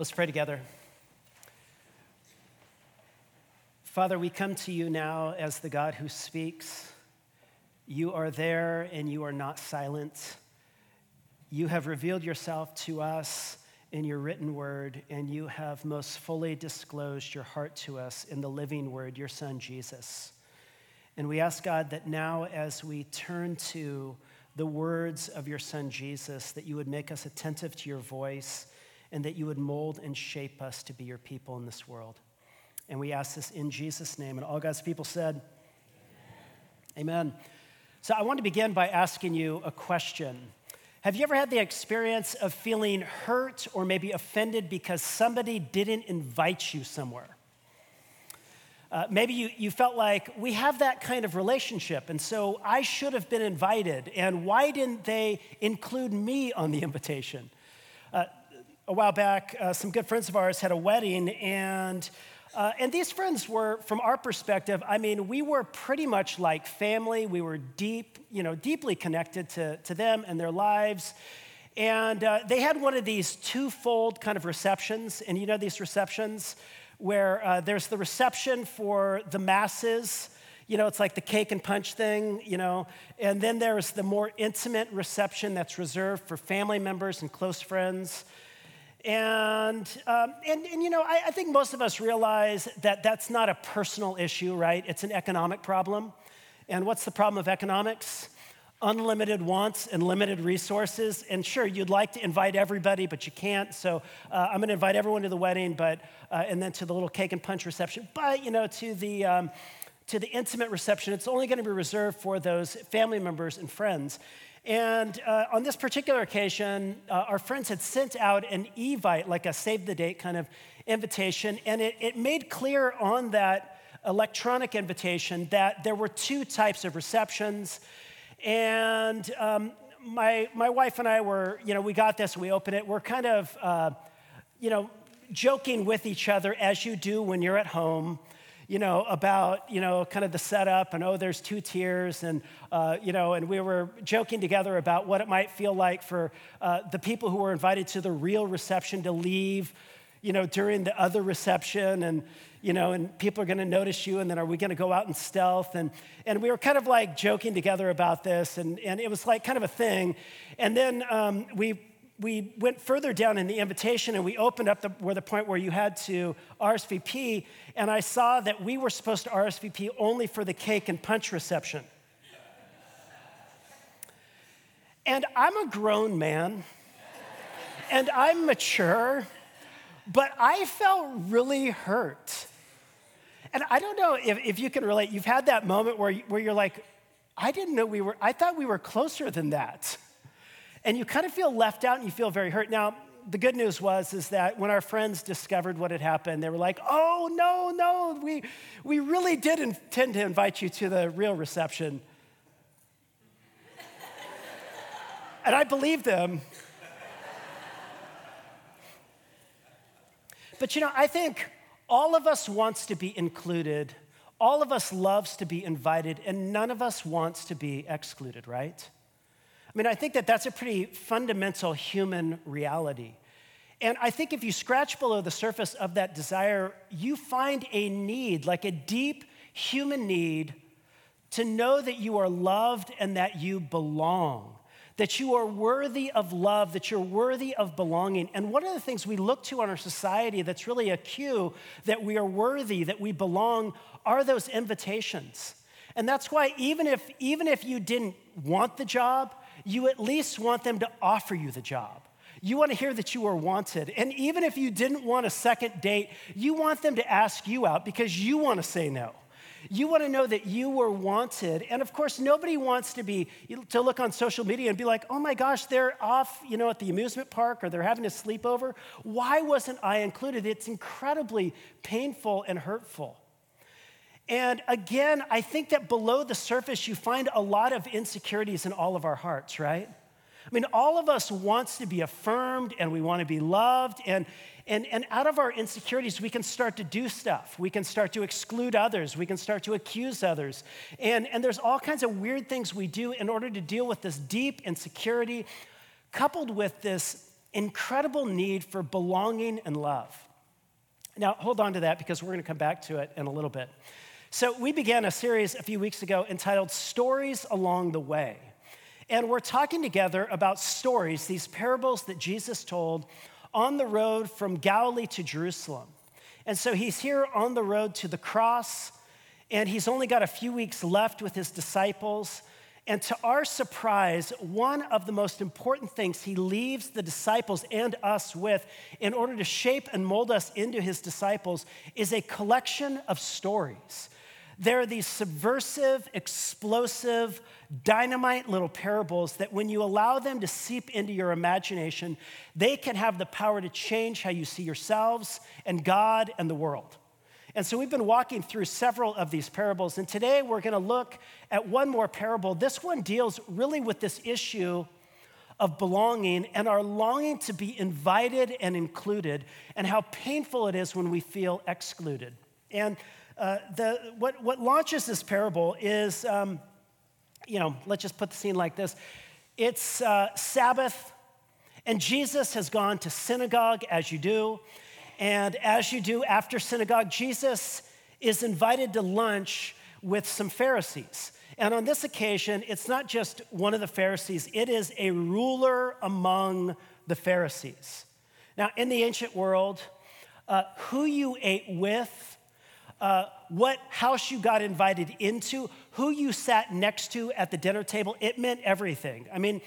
Let's pray together. Father, we come to you now as the God who speaks. You are there and you are not silent. You have revealed yourself to us in your written word, and you have most fully disclosed your heart to us in the living word, your son Jesus. And we ask God that now, as we turn to the words of your son Jesus, that you would make us attentive to your voice and that you would mold and shape us to be your people in this world. And we ask this in Jesus' name. And all God's people said, Amen. Amen. So I want to begin by asking you a question. Have you ever had the experience of feeling hurt or maybe offended because somebody didn't invite you somewhere? Uh, maybe you, you felt like we have that kind of relationship, and so I should have been invited, and why didn't they include me on the invitation? Uh, a while back, uh, some good friends of ours had a wedding, and uh, and these friends were, from our perspective, I mean, we were pretty much like family. We were deep, you know, deeply connected to, to them and their lives. And uh, they had one of these twofold kind of receptions. And you know these receptions where uh, there's the reception for the masses, you know, it's like the cake and punch thing, you know, and then there's the more intimate reception that's reserved for family members and close friends. And, um, and, and, you know, I, I, think most of us realize that that's not a personal issue, right? It's an economic problem. And what's the problem of economics? Unlimited wants and limited resources. And sure, you'd like to invite everybody, but you can't. So uh, I'm going to invite everyone to the wedding, but, uh, and then to the little cake and punch reception. But, you know, to the, um, to the intimate reception, it's only going to be reserved for those family members and friends. And uh, on this particular occasion, uh, our friends had sent out an Evite, like a save the date kind of invitation, and it, it made clear on that electronic invitation that there were two types of receptions. And um, my, my wife and I were, you know, we got this, we opened it. We're kind of, uh, you know, joking with each other as you do when you're at home you know, about, you know, kind of the setup and, oh, there's two tiers. And, uh, you know, and we were joking together about what it might feel like for uh, the people who were invited to the real reception to leave, you know, during the other reception. And, you know, and people are going to notice you, and then are we going to go out in stealth? And, and we were kind of like joking together about this, and, and it was like kind of a thing. And then um, we we went further down in the invitation and we opened up the, where the point where you had to RSVP, and I saw that we were supposed to RSVP only for the cake and punch reception. And I'm a grown man, and I'm mature, but I felt really hurt. And I don't know if, if you can relate. You've had that moment where, where you're like, I didn't know we were, I thought we were closer than that and you kind of feel left out and you feel very hurt. Now, the good news was is that when our friends discovered what had happened, they were like, "Oh no, no, we we really did intend to invite you to the real reception." and I believed them. but you know, I think all of us wants to be included. All of us loves to be invited, and none of us wants to be excluded, right? I mean, I think that that's a pretty fundamental human reality. And I think if you scratch below the surface of that desire, you find a need, like a deep human need, to know that you are loved and that you belong, that you are worthy of love, that you're worthy of belonging. And one of the things we look to in our society that's really a cue that we are worthy, that we belong, are those invitations. And that's why even if, even if you didn't want the job, you at least want them to offer you the job. You want to hear that you are wanted. And even if you didn't want a second date, you want them to ask you out because you want to say no. You want to know that you were wanted. And of course, nobody wants to be to look on social media and be like, "Oh my gosh, they're off, you know, at the amusement park or they're having a sleepover. Why wasn't I included?" It's incredibly painful and hurtful. And again, I think that below the surface, you find a lot of insecurities in all of our hearts, right? I mean, all of us wants to be affirmed and we want to be loved. And, and, and out of our insecurities, we can start to do stuff. We can start to exclude others. We can start to accuse others. And, and there's all kinds of weird things we do in order to deal with this deep insecurity, coupled with this incredible need for belonging and love. Now, hold on to that because we're going to come back to it in a little bit. So, we began a series a few weeks ago entitled Stories Along the Way. And we're talking together about stories, these parables that Jesus told on the road from Galilee to Jerusalem. And so he's here on the road to the cross, and he's only got a few weeks left with his disciples. And to our surprise, one of the most important things he leaves the disciples and us with in order to shape and mold us into his disciples is a collection of stories. There are these subversive, explosive, dynamite little parables that, when you allow them to seep into your imagination, they can have the power to change how you see yourselves and God and the world. And so we've been walking through several of these parables, and today we're going to look at one more parable. This one deals really with this issue of belonging and our longing to be invited and included, and how painful it is when we feel excluded. And uh, the, what, what launches this parable is, um, you know, let's just put the scene like this it's uh, Sabbath, and Jesus has gone to synagogue as you do. And as you do after synagogue, Jesus is invited to lunch with some Pharisees. And on this occasion, it's not just one of the Pharisees, it is a ruler among the Pharisees. Now, in the ancient world, uh, who you ate with uh, what house you got invited into, who you sat next to at the dinner table, it meant everything. I mean,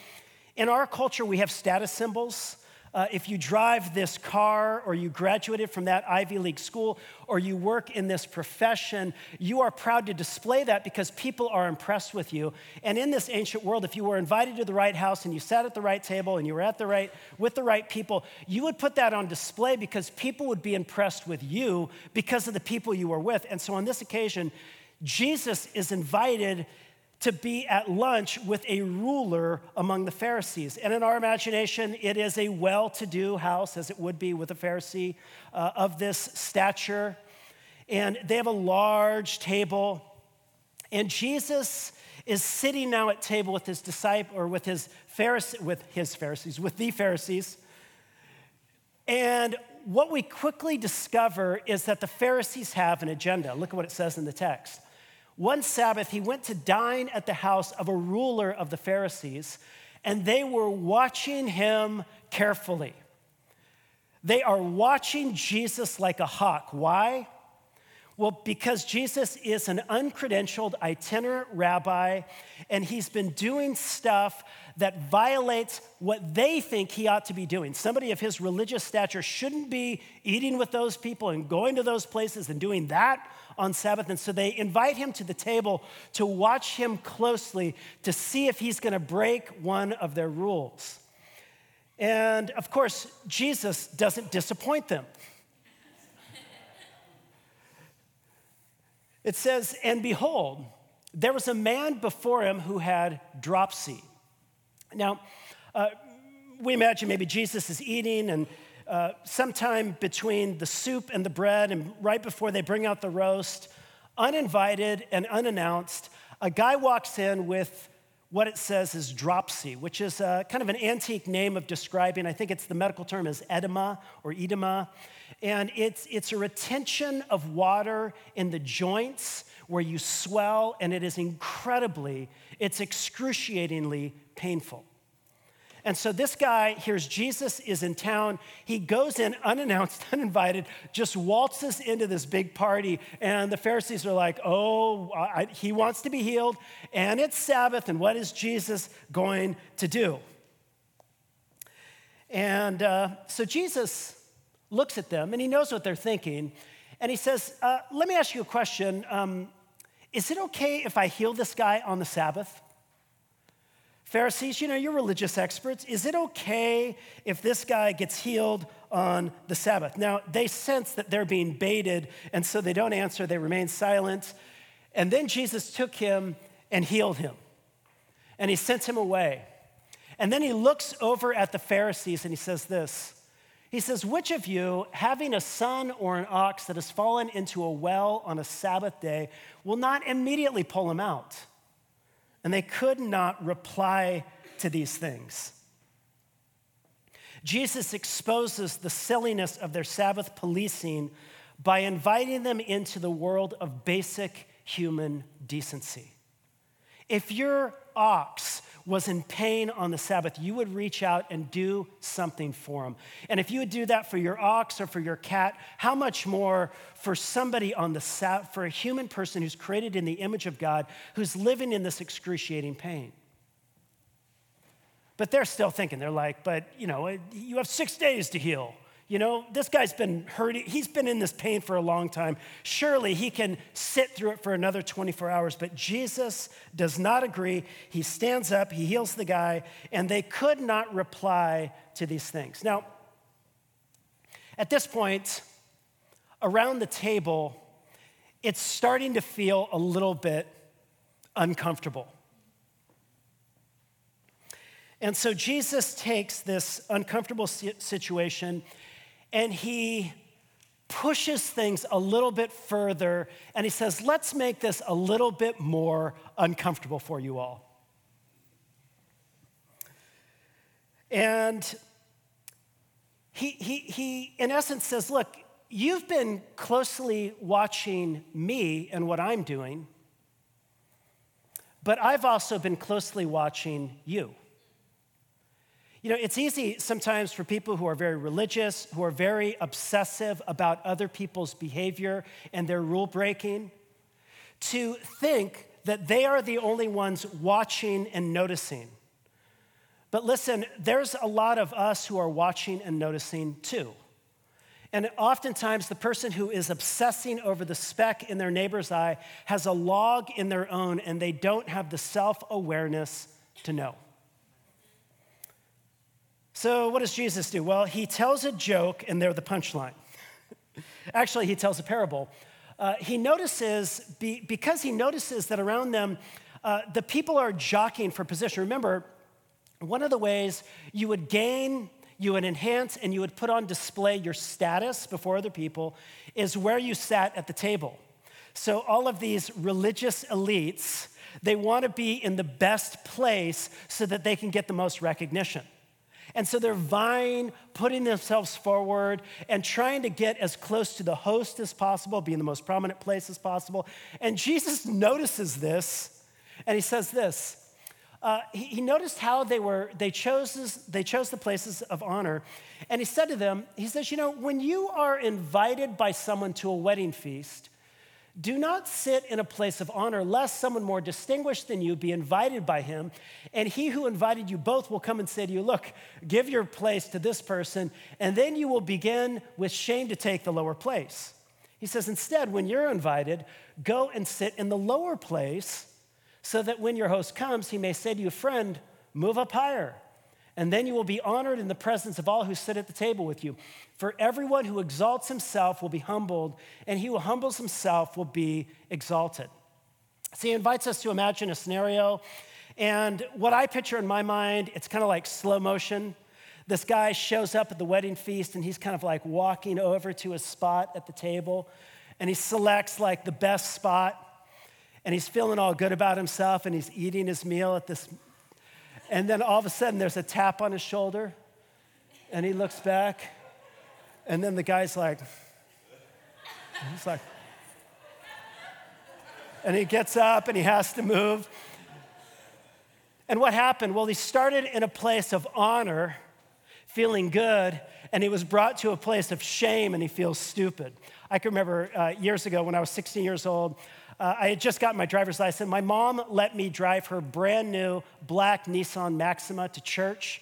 in our culture, we have status symbols. Uh, if you drive this car or you graduated from that Ivy League school or you work in this profession, you are proud to display that because people are impressed with you. And in this ancient world, if you were invited to the right house and you sat at the right table and you were at the right with the right people, you would put that on display because people would be impressed with you because of the people you were with. And so on this occasion, Jesus is invited to be at lunch with a ruler among the Pharisees. And in our imagination, it is a well to do house, as it would be with a Pharisee uh, of this stature. And they have a large table. And Jesus is sitting now at table with his disciple or with his Pharisee, with his Pharisees, with the Pharisees. And what we quickly discover is that the Pharisees have an agenda. Look at what it says in the text. One Sabbath, he went to dine at the house of a ruler of the Pharisees, and they were watching him carefully. They are watching Jesus like a hawk. Why? Well, because Jesus is an uncredentialed itinerant rabbi, and he's been doing stuff that violates what they think he ought to be doing. Somebody of his religious stature shouldn't be eating with those people and going to those places and doing that on Sabbath. And so they invite him to the table to watch him closely to see if he's going to break one of their rules. And of course, Jesus doesn't disappoint them. It says, And behold, there was a man before him who had dropsy. Now, uh, we imagine maybe Jesus is eating and uh, sometime between the soup and the bread, and right before they bring out the roast, uninvited and unannounced, a guy walks in with what it says is dropsy, which is a, uh, kind of an antique name of describing, I think it's the medical term is edema or edema. And it's, it's a retention of water in the joints where you swell, and it is incredibly, it's excruciatingly painful. And so this guy hears Jesus is in town. He goes in unannounced, uninvited, just waltzes into this big party. And the Pharisees are like, oh, I, he wants to be healed. And it's Sabbath. And what is Jesus going to do? And uh, so Jesus looks at them and he knows what they're thinking. And he says, uh, Let me ask you a question. Um, is it okay if I heal this guy on the Sabbath? Pharisees, you know, you're religious experts. Is it okay if this guy gets healed on the Sabbath? Now, they sense that they're being baited, and so they don't answer, they remain silent. And then Jesus took him and healed him, and he sent him away. And then he looks over at the Pharisees and he says this He says, Which of you, having a son or an ox that has fallen into a well on a Sabbath day, will not immediately pull him out? and they could not reply to these things. Jesus exposes the silliness of their Sabbath policing by inviting them into the world of basic human decency. If your ox was in pain on the Sabbath, you would reach out and do something for him. And if you would do that for your ox or for your cat, how much more for somebody on the Sabbath, for a human person who's created in the image of God, who's living in this excruciating pain? But they're still thinking, they're like, but you know, you have six days to heal. You know, this guy's been hurting, he's been in this pain for a long time. Surely he can sit through it for another 24 hours. But Jesus does not agree. He stands up, he heals the guy, and they could not reply to these things. Now, at this point, around the table, it's starting to feel a little bit uncomfortable. And so Jesus takes this uncomfortable situation and he pushes things a little bit further and he says, let's make this a little bit more uncomfortable for you all. And he, he, he, in essence, says, Look, you've been closely watching me and what I'm doing, but I've also been closely watching you. You know, it's easy sometimes for people who are very religious, who are very obsessive about other people's behavior and their rule breaking, to think that they are the only ones watching and noticing. But listen, there's a lot of us who are watching and noticing too. And oftentimes, the person who is obsessing over the speck in their neighbor's eye has a log in their own, and they don't have the self awareness to know. So, what does Jesus do? Well, he tells a joke, and they're the punchline. Actually, he tells a parable. Uh, he notices, be, because he notices that around them, uh, the people are jockeying for position. Remember, one of the ways you would gain, you would enhance, and you would put on display your status before other people is where you sat at the table. So, all of these religious elites, they want to be in the best place so that they can get the most recognition. And so they're vying, putting themselves forward, and trying to get as close to the host as possible, be in the most prominent place as possible. And Jesus notices this, and he says this. Uh, he, he, noticed how they were, they chose, they chose the places of honor. And he said to them, he says, you know, when you are invited by someone to a wedding feast, do not sit in a place of honor, lest someone more distinguished than you be invited by him. And he who invited you both will come and say to you, Look, give your place to this person, and then you will begin with shame to take the lower place. He says, Instead, when you're invited, go and sit in the lower place, so that when your host comes, he may say to you, Friend, move up higher. And then you will be honored in the presence of all who sit at the table with you. For everyone who exalts himself will be humbled, and he who humbles himself will be exalted. So he invites us to imagine a scenario. And what I picture in my mind, it's kind of like slow motion. This guy shows up at the wedding feast, and he's kind of like walking over to a spot at the table, and he selects like the best spot, and he's feeling all good about himself, and he's eating his meal at this. And then all of a sudden, there's a tap on his shoulder, and he looks back and then the guy's like, he's like, and he gets up and he has to move. And what happened? Well, he started in a place of honor, feeling good, and he was brought to a place of shame and he feels stupid. I can remember uh, years ago when I was 16 years old, uh, I had just gotten my driver's license. My mom let me drive her brand new black Nissan Maxima to church.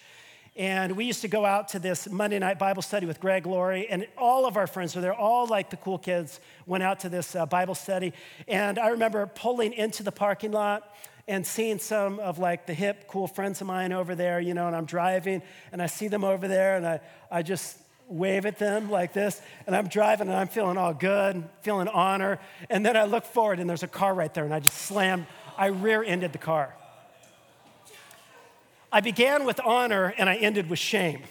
And we used to go out to this Monday night Bible study with Greg Laurie, and all of our friends were there. All like the cool kids went out to this uh, Bible study. And I remember pulling into the parking lot and seeing some of like the hip, cool friends of mine over there, you know, and I'm driving and I see them over there and I, I just wave at them like this. And I'm driving and I'm feeling all good, feeling honor. And then I look forward and there's a car right there and I just slammed, I rear ended the car. I began with honor and I ended with shame.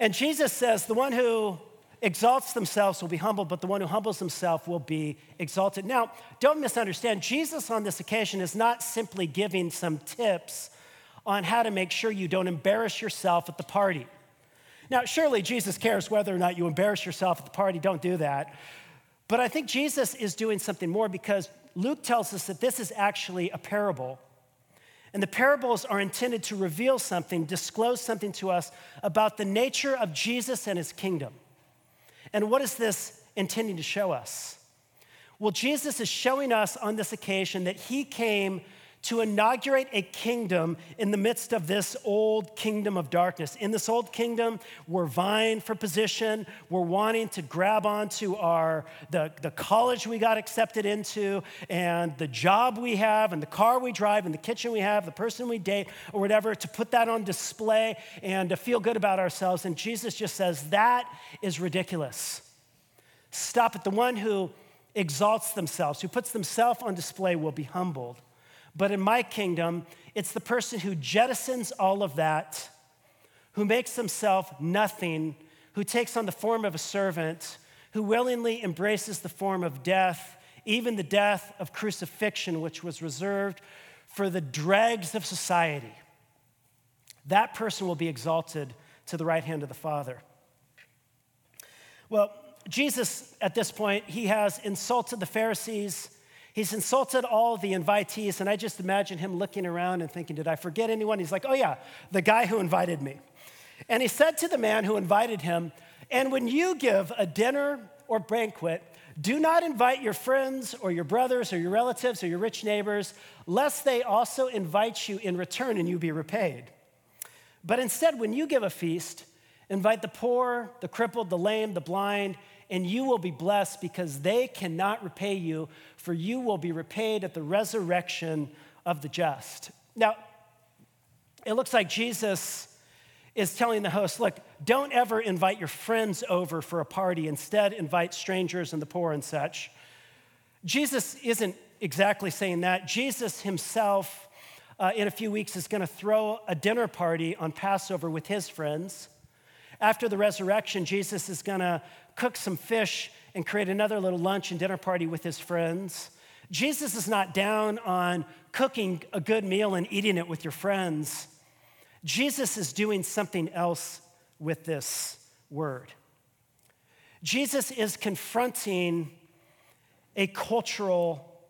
And Jesus says, The one who exalts themselves will be humbled, but the one who humbles himself will be exalted. Now, don't misunderstand, Jesus on this occasion is not simply giving some tips on how to make sure you don't embarrass yourself at the party. Now, surely Jesus cares whether or not you embarrass yourself at the party. Don't do that. But I think Jesus is doing something more because Luke tells us that this is actually a parable. And the parables are intended to reveal something, disclose something to us about the nature of Jesus and his kingdom. And what is this intending to show us? Well, Jesus is showing us on this occasion that he came to inaugurate a kingdom in the midst of this old kingdom of darkness. In this old kingdom, we're vying for position, we're wanting to grab onto our the, the college we got accepted into, and the job we have, and the car we drive, and the kitchen we have, the person we date, or whatever, to put that on display and to feel good about ourselves. And Jesus just says, that is ridiculous. Stop it. The one who exalts themselves, who puts themselves on display, will be humbled. But in my kingdom, it's the person who jettisons all of that, who makes himself nothing, who takes on the form of a servant, who willingly embraces the form of death, even the death of crucifixion, which was reserved for the dregs of society. That person will be exalted to the right hand of the Father. Well, Jesus, at this point, he has insulted the Pharisees He's insulted all the invitees, and I just imagine him looking around and thinking, Did I forget anyone? He's like, Oh, yeah, the guy who invited me. And he said to the man who invited him, And when you give a dinner or banquet, do not invite your friends or your brothers or your relatives or your rich neighbors, lest they also invite you in return and you be repaid. But instead, when you give a feast, invite the poor, the crippled, the lame, the blind, and you will be blessed because they cannot repay you, for you will be repaid at the resurrection of the just. Now, it looks like Jesus is telling the host, look, don't ever invite your friends over for a party. Instead, invite strangers and the poor and such. Jesus isn't exactly saying that. Jesus himself, uh, in a few weeks, is going to throw a dinner party on Passover with his friends. After the resurrection, Jesus is going to cook some fish and create another little lunch and dinner party with his friends. Jesus is not down on cooking a good meal and eating it with your friends. Jesus is doing something else with this word. Jesus is confronting a cultural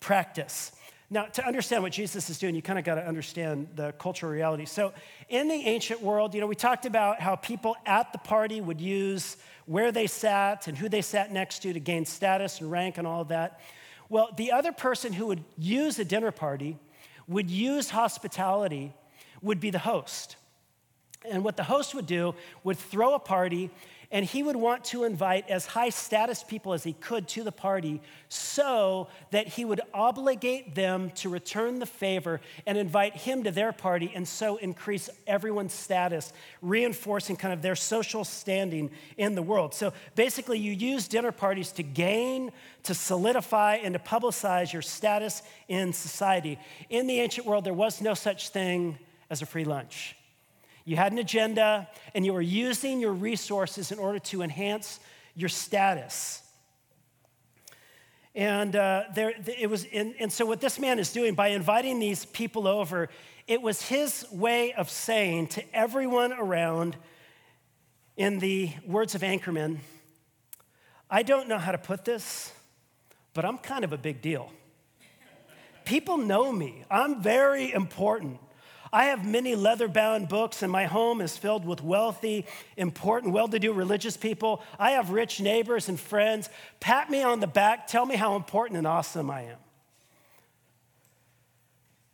practice. Now, to understand what Jesus is doing, you kind of got to understand the cultural reality. So, in the ancient world, you know, we talked about how people at the party would use where they sat and who they sat next to to gain status and rank and all of that. Well, the other person who would use a dinner party, would use hospitality, would be the host. And what the host would do would throw a party and he would want to invite as high status people as he could to the party so that he would obligate them to return the favor and invite him to their party and so increase everyone's status, reinforcing kind of their social standing in the world. So basically, you use dinner parties to gain, to solidify, and to publicize your status in society. In the ancient world, there was no such thing as a free lunch. You had an agenda, and you were using your resources in order to enhance your status. And uh, there, it was, and, and so what this man is doing by inviting these people over, it was his way of saying to everyone around, in the words of Anchorman, I don't know how to put this, but I'm kind of a big deal. People know me. I'm very important. I have many leather bound books, and my home is filled with wealthy, important, well to do religious people. I have rich neighbors and friends. Pat me on the back, tell me how important and awesome I am.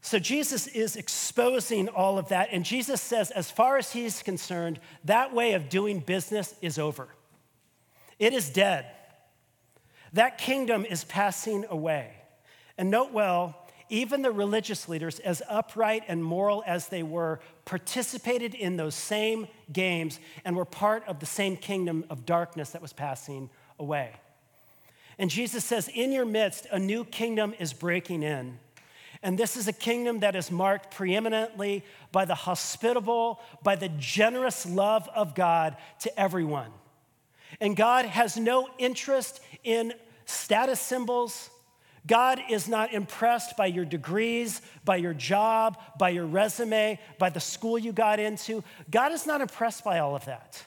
So Jesus is exposing all of that, and Jesus says, as far as he's concerned, that way of doing business is over. It is dead. That kingdom is passing away. And note well, even the religious leaders, as upright and moral as they were, participated in those same games and were part of the same kingdom of darkness that was passing away. And Jesus says, In your midst, a new kingdom is breaking in. And this is a kingdom that is marked preeminently by the hospitable, by the generous love of God to everyone. And God has no interest in status symbols God is not impressed by your degrees, by your job, by your resume, by the school you got into. God is not impressed by all of that.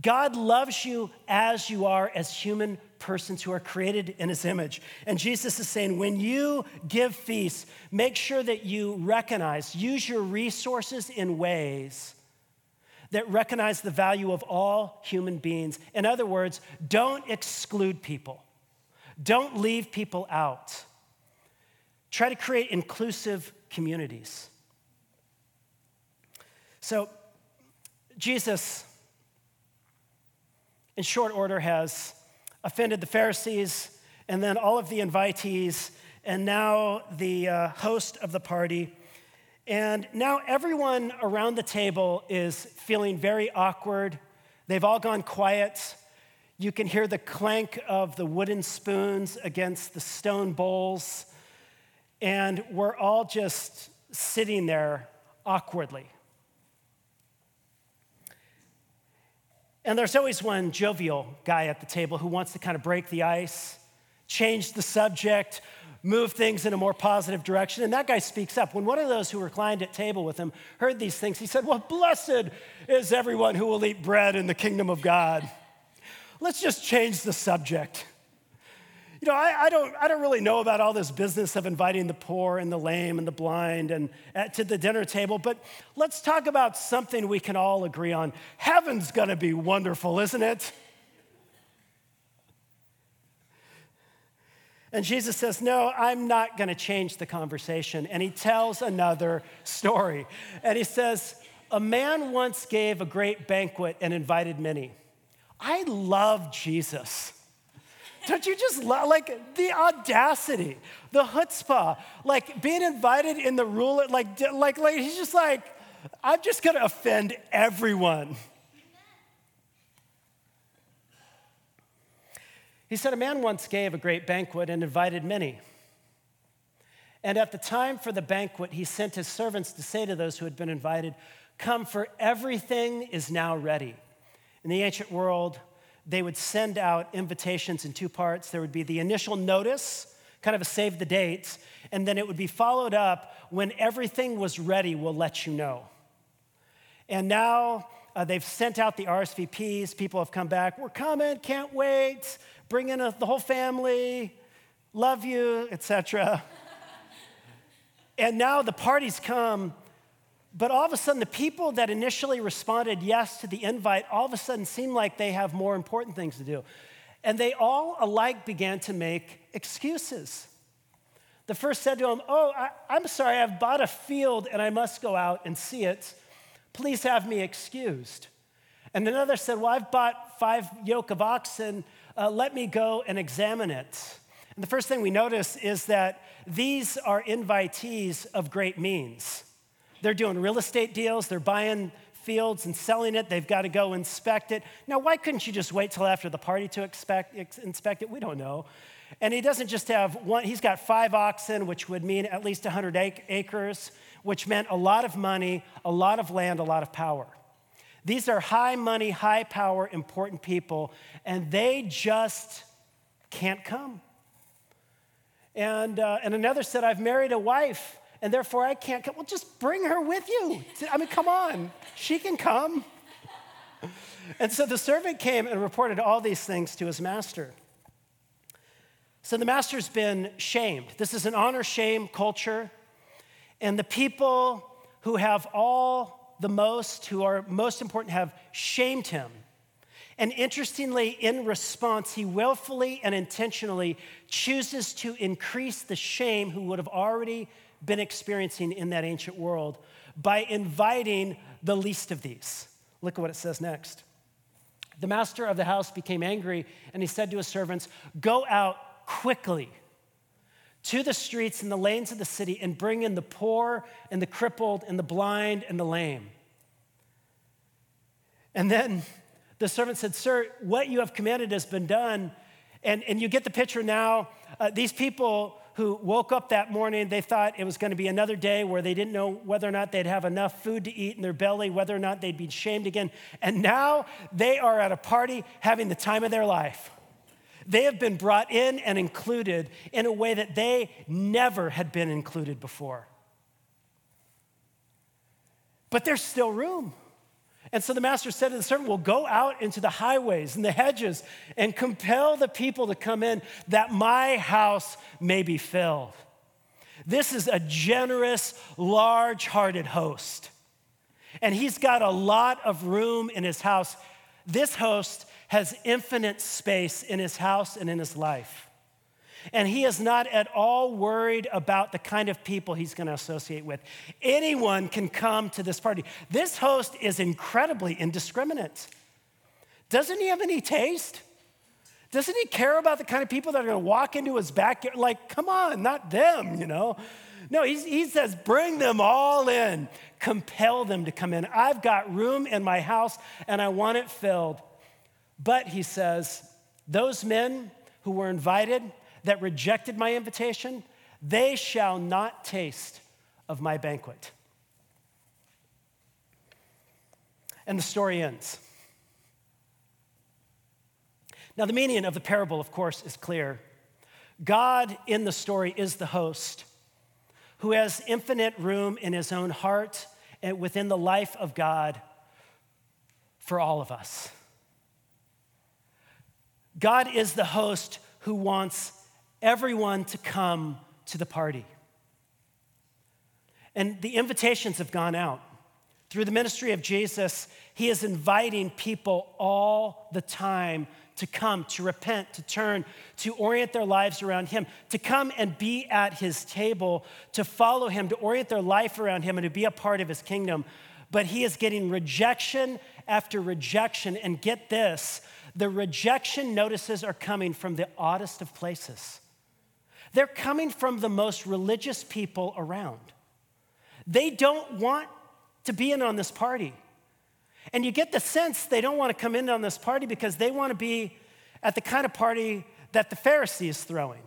God loves you as you are, as human persons who are created in his image. And Jesus is saying, when you give feasts, make sure that you recognize, use your resources in ways that recognize the value of all human beings. In other words, don't exclude people, don't leave people out. Try to create inclusive communities. So, Jesus in short order, has offended the Pharisees and then all of the invitees, and now the uh, host of the party. And now everyone around the table is feeling very awkward. They've all gone quiet. You can hear the clank of the wooden spoons against the stone bowls. And we're all just sitting there awkwardly. And there's always one jovial guy at the table who wants to kind of break the ice, change the subject, move things in a more positive direction. And that guy speaks up. When one of those who reclined at table with him heard these things, he said, Well, blessed is everyone who will eat bread in the kingdom of God. Let's just change the subject. You know, I, I, don't, I don't really know about all this business of inviting the poor and the lame and the blind and at, to the dinner table, but let's talk about something we can all agree on. Heaven's gonna be wonderful, isn't it? And Jesus says, No, I'm not going to change the conversation. And he tells another story. And he says, A man once gave a great banquet and invited many. I love Jesus. Don't you just love, like, the audacity, the chutzpah, like being invited in the rule, like, like, like, he's just like, I'm just gonna offend everyone. He said, A man once gave a great banquet and invited many. And at the time for the banquet, he sent his servants to say to those who had been invited, Come, for everything is now ready. In the ancient world, they would send out invitations in two parts. There would be the initial notice, kind of a save the date, and then it would be followed up when everything was ready, we'll let you know. And now uh, they've sent out the RSVPs. People have come back. We're coming, can't wait. Bring in a, the whole family, love you, etc. and now the party's come, but all of a sudden, the people that initially responded yes to the invite all of a sudden seem like they have more important things to do. And they all alike began to make excuses. The first said to him, Oh, I, am sorry, I've bought a field and I must go out and see it. Please have me excused. And another said, Well, I've bought five yoke of oxen. Uh, let me go and examine it. And the first thing we notice is that these are invitees of great means. They're doing real estate deals, they're buying fields and selling it. They've got to go inspect it. Now, why couldn't you just wait till after the party to expect, inspect it? We don't know. And he doesn't just have one, he's got five oxen, which would mean at least 100 acres, which meant a lot of money, a lot of land, a lot of power. These are high money, high power, important people, and they just can't come. And, uh, and another said, I've married a wife and therefore I can't come. Well, just bring her with you. I mean, come on, she can come. And so the servant came and reported all these things to his master. So the master's been shamed. This is an honor shame culture. And the people who have all the most, who are most important, have shamed him. And interestingly, in response, he willfully and intentionally chooses to increase the shame who would have already been experiencing in that ancient world by inviting the least of these. Look at what it says next. The master of the house became angry and he said to his servants, Go out quickly to the streets and the lanes of the city and bring in the poor and the crippled and the blind and the lame. And then the servant said, Sir, what you have commanded has been done. And, and you get the picture now. Uh, these people who woke up that morning, they thought it was going to be another day where they didn't know whether or not they'd have enough food to eat in their belly, whether or not they'd be shamed again. And now they are at a party having the time of their life. They have been brought in and included in a way that they never had been included before. But there's still room. And so the master said to the servant, Well, go out into the highways and the hedges and compel the people to come in that my house may be filled. This is a generous, large hearted host. And he's got a lot of room in his house. This host has infinite space in his house and in his life. And he is not at all worried about the kind of people he's going to associate with. Anyone can come to this party. This host is incredibly indiscriminate. Doesn't he have any taste? Doesn't he care about the kind of people that are going to walk into his backyard? Like, come on, not them, you know? No, he says, bring them all in, compel them to come in. I've got room in my house and I want it filled. But he says, those men who were invited that rejected my invitation, they shall not taste of my banquet. And the story ends. Now, the meaning of the parable, of course, is clear. God in the story is the host who has infinite room in his own heart and within the life of God for all of us. God is the host who wants everyone to come to the party. And the invitations have gone out. Through the ministry of Jesus, he is inviting people all the time to come, to repent, to turn, to orient their lives around him, to come and be at his table, to follow him, to orient their life around him, and to be a part of his kingdom. But he is getting rejection after rejection. And get this the rejection notices are coming from the oddest of places. They're coming from the most religious people around. They don't want to be in on this party. And you get the sense they don't want to come in on this party because they want to be at the kind of party that the Pharisee is throwing.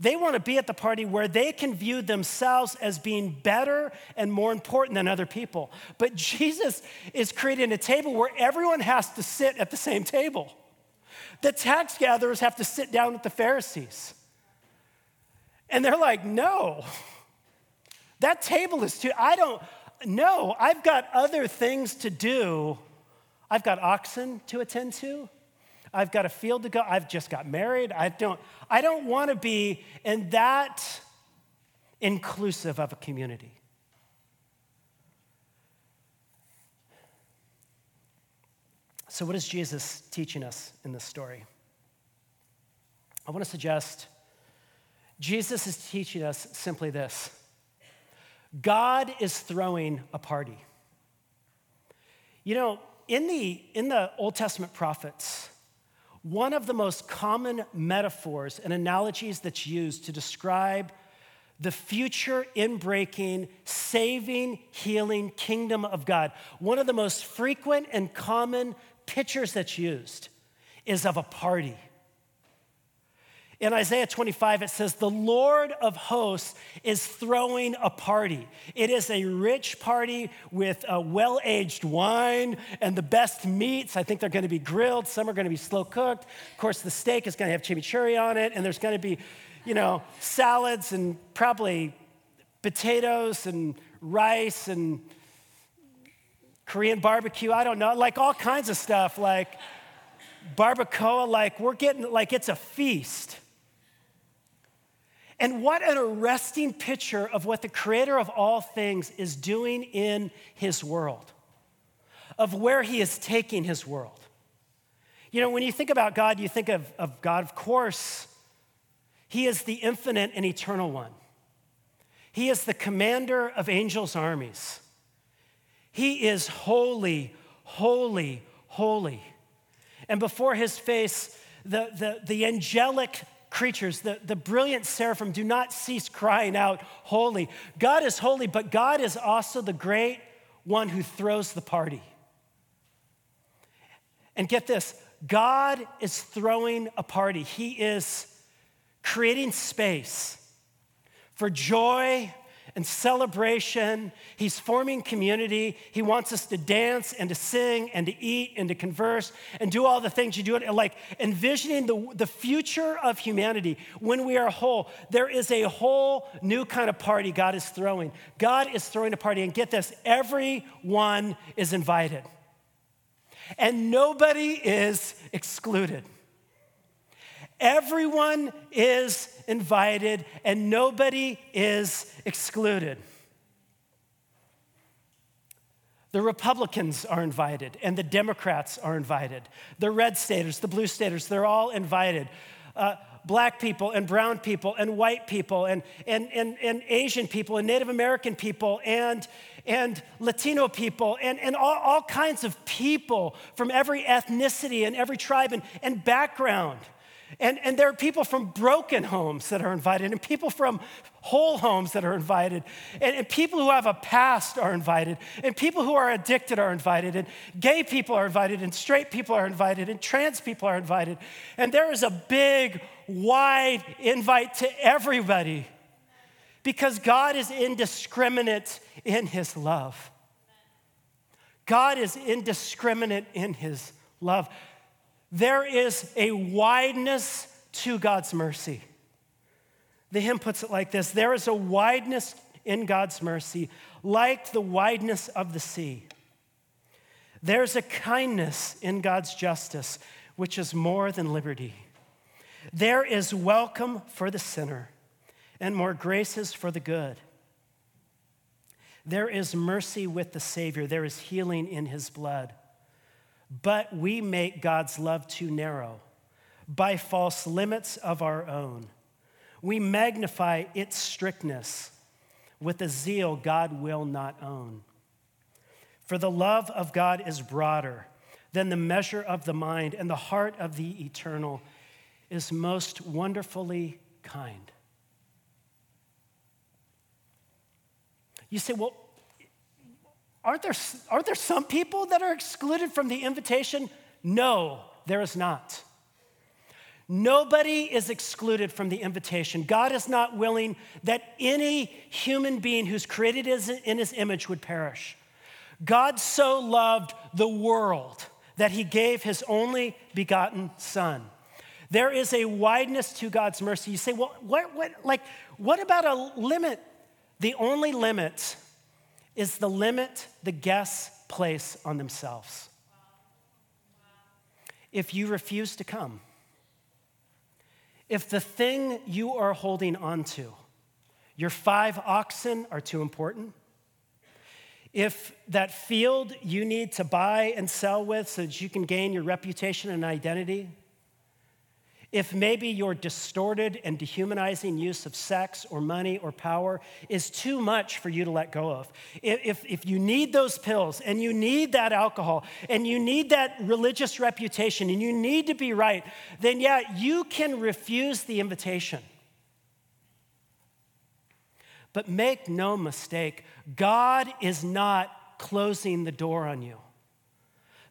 They want to be at the party where they can view themselves as being better and more important than other people. But Jesus is creating a table where everyone has to sit at the same table. The tax gatherers have to sit down with the Pharisees. And they're like, no, that table is too, I don't, no, I've got other things to do. I've got oxen to attend to. I've got a field to go. I've just got married. I don't, I don't want to be in that inclusive of a community. So, what is Jesus teaching us in this story? I want to suggest Jesus is teaching us simply this God is throwing a party. You know, in the, in the Old Testament prophets, one of the most common metaphors and analogies that's used to describe the future inbreaking, saving, healing kingdom of God, one of the most frequent and common pictures that's used is of a party. In Isaiah 25, it says, The Lord of hosts is throwing a party. It is a rich party with well aged wine and the best meats. I think they're going to be grilled, some are going to be slow cooked. Of course, the steak is going to have chimichurri on it, and there's going to be, you know, salads and probably potatoes and rice and Korean barbecue. I don't know, like all kinds of stuff, like barbacoa. Like we're getting, like it's a feast. And what an arresting picture of what the creator of all things is doing in his world, of where he is taking his world. You know, when you think about God, you think of, of God, of course, he is the infinite and eternal one. He is the commander of angels' armies. He is holy, holy, holy. And before his face, the, the, the angelic creatures, the, the brilliant seraphim, do not cease crying out, Holy. God is holy, but God is also the great one who throws the party. And get this God is throwing a party, He is creating space for joy and celebration. He's forming community. He wants us to dance and to sing and to eat and to converse and do all the things you do. Like envisioning the, the future of humanity when we are whole. There is a whole new kind of party God is throwing. God is throwing a party, and get this everyone is invited, and nobody is excluded. Everyone is invited and nobody is excluded. The Republicans are invited and the Democrats are invited. The red staters, the blue staters, they're all invited. Uh, black people and brown people and white people and, and, and, and Asian people and Native American people and, and Latino people and, and all, all kinds of people from every ethnicity and every tribe and, and background. And, and there are people from broken homes that are invited, and people from whole homes that are invited, and, and, people who have a past are invited, and people who are addicted are invited, and gay people are invited, and straight people are invited, and trans people are invited. And there is a big, wide invite to everybody because God is indiscriminate in his love. God is indiscriminate in his love. There is a wideness to God's mercy. The hymn puts it like this There is a wideness in God's mercy, like the wideness of the sea. There's a kindness in God's justice, which is more than liberty. There is welcome for the sinner and more graces for the good. There is mercy with the Savior, there is healing in his blood. But we make God's love too narrow by false limits of our own. We magnify its strictness with a zeal God will not own. For the love of God is broader than the measure of the mind, and the heart of the eternal is most wonderfully kind. You say, well, Aren't there, aren't there some people that are excluded from the invitation? No, there is not. Nobody is excluded from the invitation. God is not willing that any human being who's created in his image would perish. God so loved the world that he gave his only begotten son. There is a wideness to God's mercy. You say, well, what, what, like, what about a limit? The only limit is the limit the guests place on themselves. If you refuse to come, if the thing you are holding onto, your five oxen are too important, if that field you need to buy and sell with so that you can gain your reputation and identity, if maybe your distorted and dehumanizing use of sex or money or power is too much for you to let go of, if, if you need those pills and you need that alcohol and you need that religious reputation and you need to be right, then yeah, you can refuse the invitation. But make no mistake, God is not closing the door on you.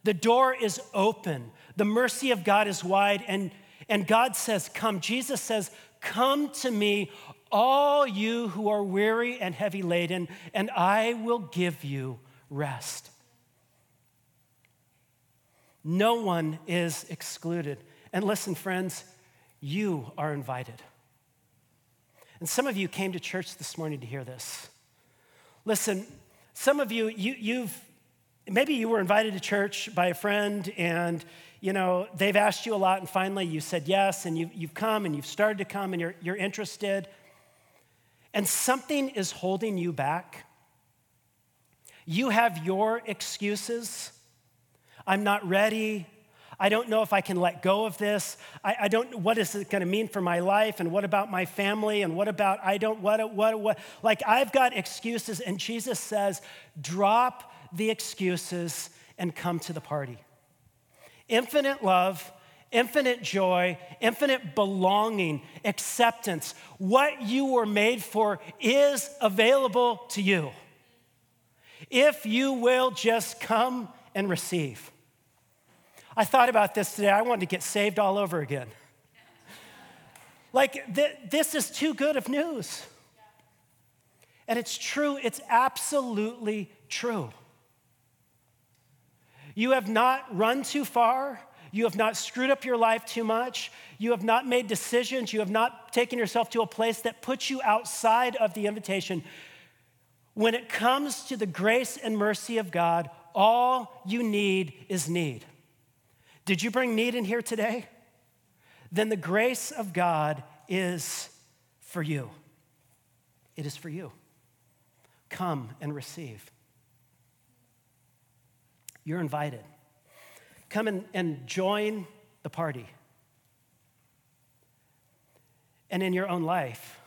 The door is open. The mercy of God is wide, and and God says, Come. Jesus says, Come to me, all you who are weary and heavy laden, and I will give you rest. No one is excluded. And listen, friends, you are invited. And some of you came to church this morning to hear this. Listen, some of you, you you've maybe you were invited to church by a friend and you know, they've asked you a lot, and finally you said yes, and you've, you've come and you've started to come and you're, you're interested, and something is holding you back. You have your excuses. I'm not ready. I don't know if I can let go of this. I, I don't, what is it going to mean for my life? And what about my family? And what about, I don't, what, what, what? Like, I've got excuses. And Jesus says, drop the excuses and come to the party infinite love, infinite joy, infinite belonging, acceptance. What you were made for is available to you. If you will just come and receive. I thought about this today. I wanted to get saved all over again. Like, th- this is too good of news. And it's true, it's absolutely true. You have not run too far. You have not screwed up your life too much. You have not made decisions. You have not taken yourself to a place that puts you outside of the invitation. When it comes to the grace and mercy of God, all you need is need. Did you bring need in here today? Then the grace of God is for you. It is for you. Come and receive. You're invited. Come and, and join the party. And in your own life,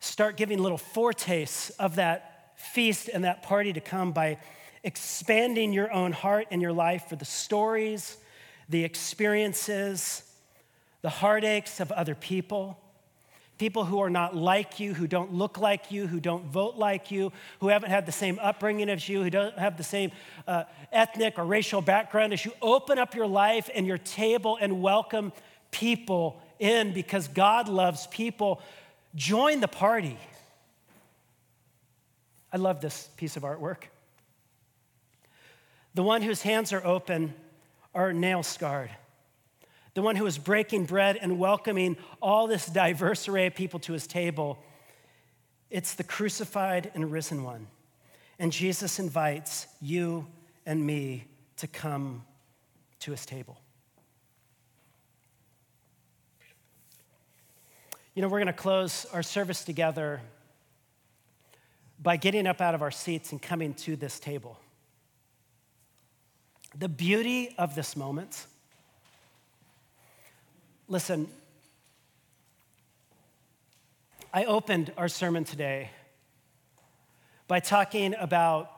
start giving little foretastes of that feast and that party to come by expanding your own heart and your life for the stories, the experiences, the heartaches of other people people who are not like you, who don't look like you, who don't vote like you, who haven't had the same upbringing as you, who don't have the same uh, ethnic or racial background as you. Open up your life and your table and welcome people in because God loves people. Join the party. I love this piece of artwork. The one whose hands are open are nail scarred the one who is breaking bread and welcoming all this diverse array of people to his table. It's the crucified and risen one. And Jesus invites you and me to come to his table. You know, we're going to close our service together by getting up out of our seats and coming to this table. The beauty of this moment Listen, I opened our sermon today by talking about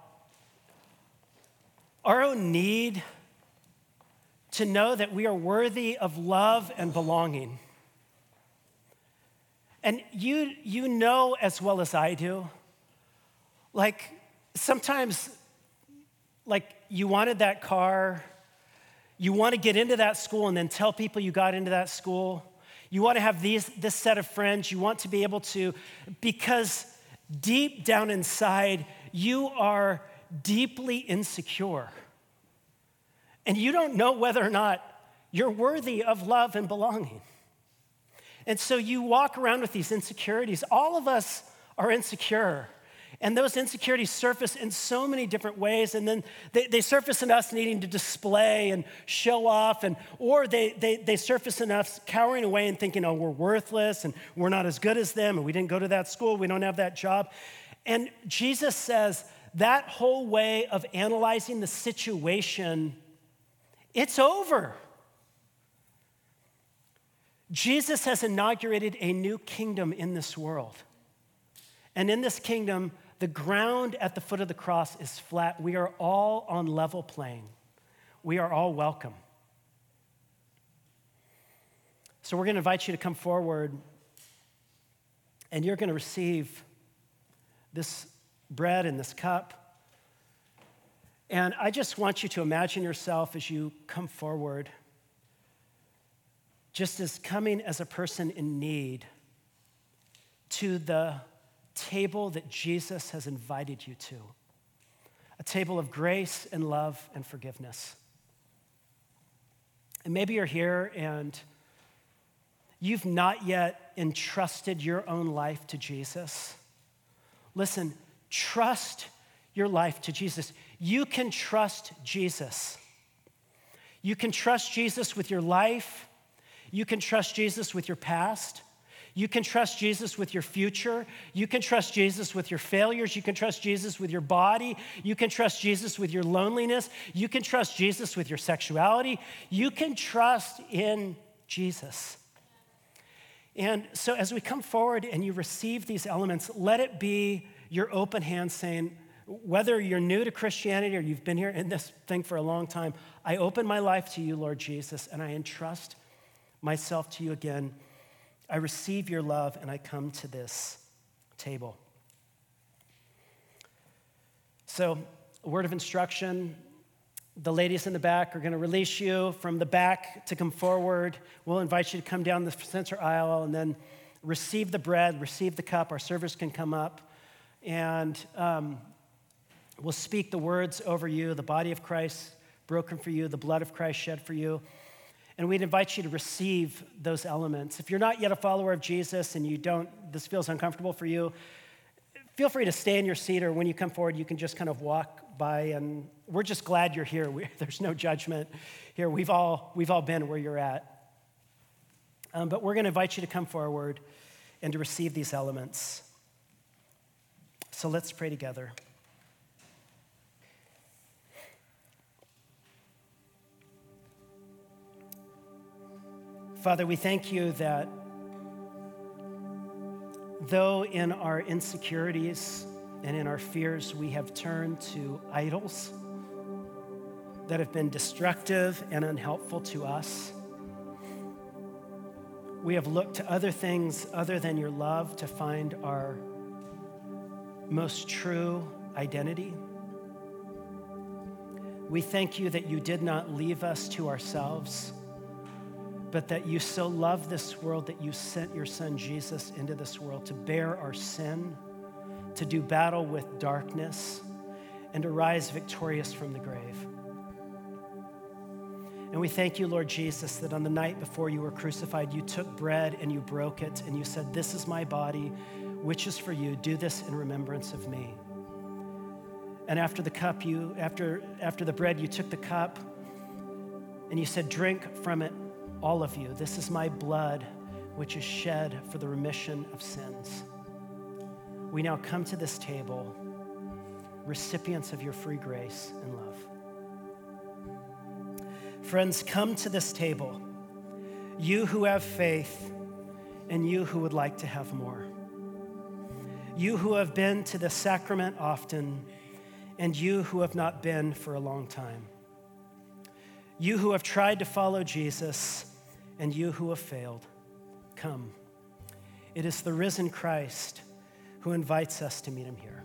our own need to know that we are worthy of love and belonging. And you, you know as well as I do, like sometimes, like you wanted that car you want to get into that school and then tell people you got into that school. You want to have these, this set of friends. You want to be able to, because deep down inside, you are deeply insecure. And you don't know whether or not you're worthy of love and belonging. And so you walk around with these insecurities. All of us are insecure. And those insecurities surface in so many different ways. And then they, they surface in us needing to display and show off, and, or they, they, they surface in us cowering away and thinking, oh, we're worthless and we're not as good as them, and we didn't go to that school, we don't have that job. And Jesus says that whole way of analyzing the situation, it's over. Jesus has inaugurated a new kingdom in this world. And in this kingdom, the ground at the foot of the cross is flat. We are all on level plane. We are all welcome. So we're going to invite you to come forward and you're going to receive this bread and this cup. And I just want you to imagine yourself as you come forward, just as coming as a person in need to the table that Jesus has invited you to a table of grace and love and forgiveness. And maybe you're here and you've not yet entrusted your own life to Jesus. Listen, trust your life to Jesus. You can trust Jesus. You can trust Jesus with your life. You can trust Jesus with your past. You can trust Jesus with your future. You can trust Jesus with your failures. You can trust Jesus with your body. You can trust Jesus with your loneliness. You can trust Jesus with your sexuality. You can trust in Jesus. And so, as we come forward and you receive these elements, let it be your open hand saying, whether you're new to Christianity or you've been here in this thing for a long time, I open my life to you, Lord Jesus, and I entrust myself to you again. I receive your love and I come to this table. So, a word of instruction. The ladies in the back are going to release you from the back to come forward. We'll invite you to come down the center aisle, and then receive the bread, receive the cup. Our servers can come up and um, we'll speak the words over you the body of Christ broken for you, the blood of Christ shed for you. And we'd invite you to receive those elements. If you're not yet a follower of Jesus and you don't, this feels uncomfortable for you, feel free to stay in your seat or when you come forward, you can just kind of walk by. And we're just glad you're here. We, there's no judgment here. We've all, we've all been where you're at. Um, but we're going to invite you to come forward and to receive these elements. So let's pray together. Father, we thank you that though in our insecurities and in our fears we have turned to idols that have been destructive and unhelpful to us, we have looked to other things other than your love to find our most true identity. We thank you that you did not leave us to ourselves but that you so love this world that you sent your son Jesus into this world to bear our sin, to do battle with darkness, and to rise victorious from the grave. And we thank you, Lord Jesus, that on the night before you were crucified, you took bread and you broke it, and you said, This is my body, which is for you. Do this in remembrance of me. And after the cup, you after after the bread, you took the cup and you said, Drink from it all of you, this is my blood, which is shed for the remission of sins. We now come to this table, recipients of your free grace and love. Friends, come to this table, you who have faith and you who would like to have more. You who have been to the sacrament often and you who have not been for a long time. You who have tried to follow Jesus and you who have failed, come. It is the risen Christ who invites us to meet him here.